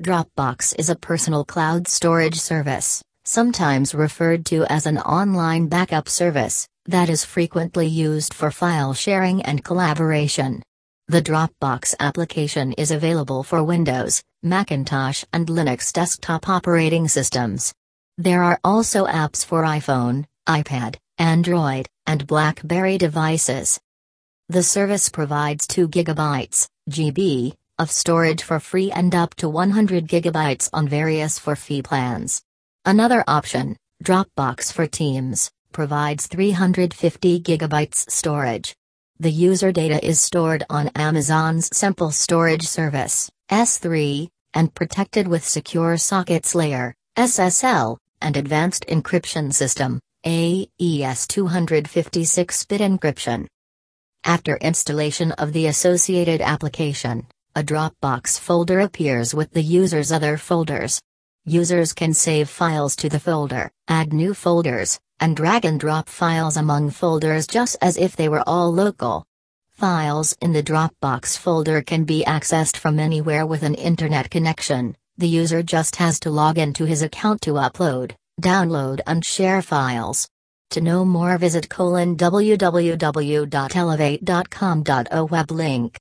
Dropbox is a personal cloud storage service, sometimes referred to as an online backup service, that is frequently used for file sharing and collaboration. The Dropbox application is available for Windows, Macintosh, and Linux desktop operating systems. There are also apps for iPhone, iPad, Android, and BlackBerry devices. The service provides 2 GB, GB, of storage for free and up to 100 GB on various for fee plans. Another option, Dropbox for Teams, provides 350 GB storage. The user data is stored on Amazon's Simple Storage Service, S3, and protected with Secure Sockets Layer, SSL, and Advanced Encryption System, AES 256-bit encryption. After installation of the associated application, a Dropbox folder appears with the user's other folders. Users can save files to the folder, add new folders, and drag and drop files among folders just as if they were all local. Files in the Dropbox folder can be accessed from anywhere with an internet connection, the user just has to log into his account to upload, download and share files. To know more visit colon www.elevate.com.o web link.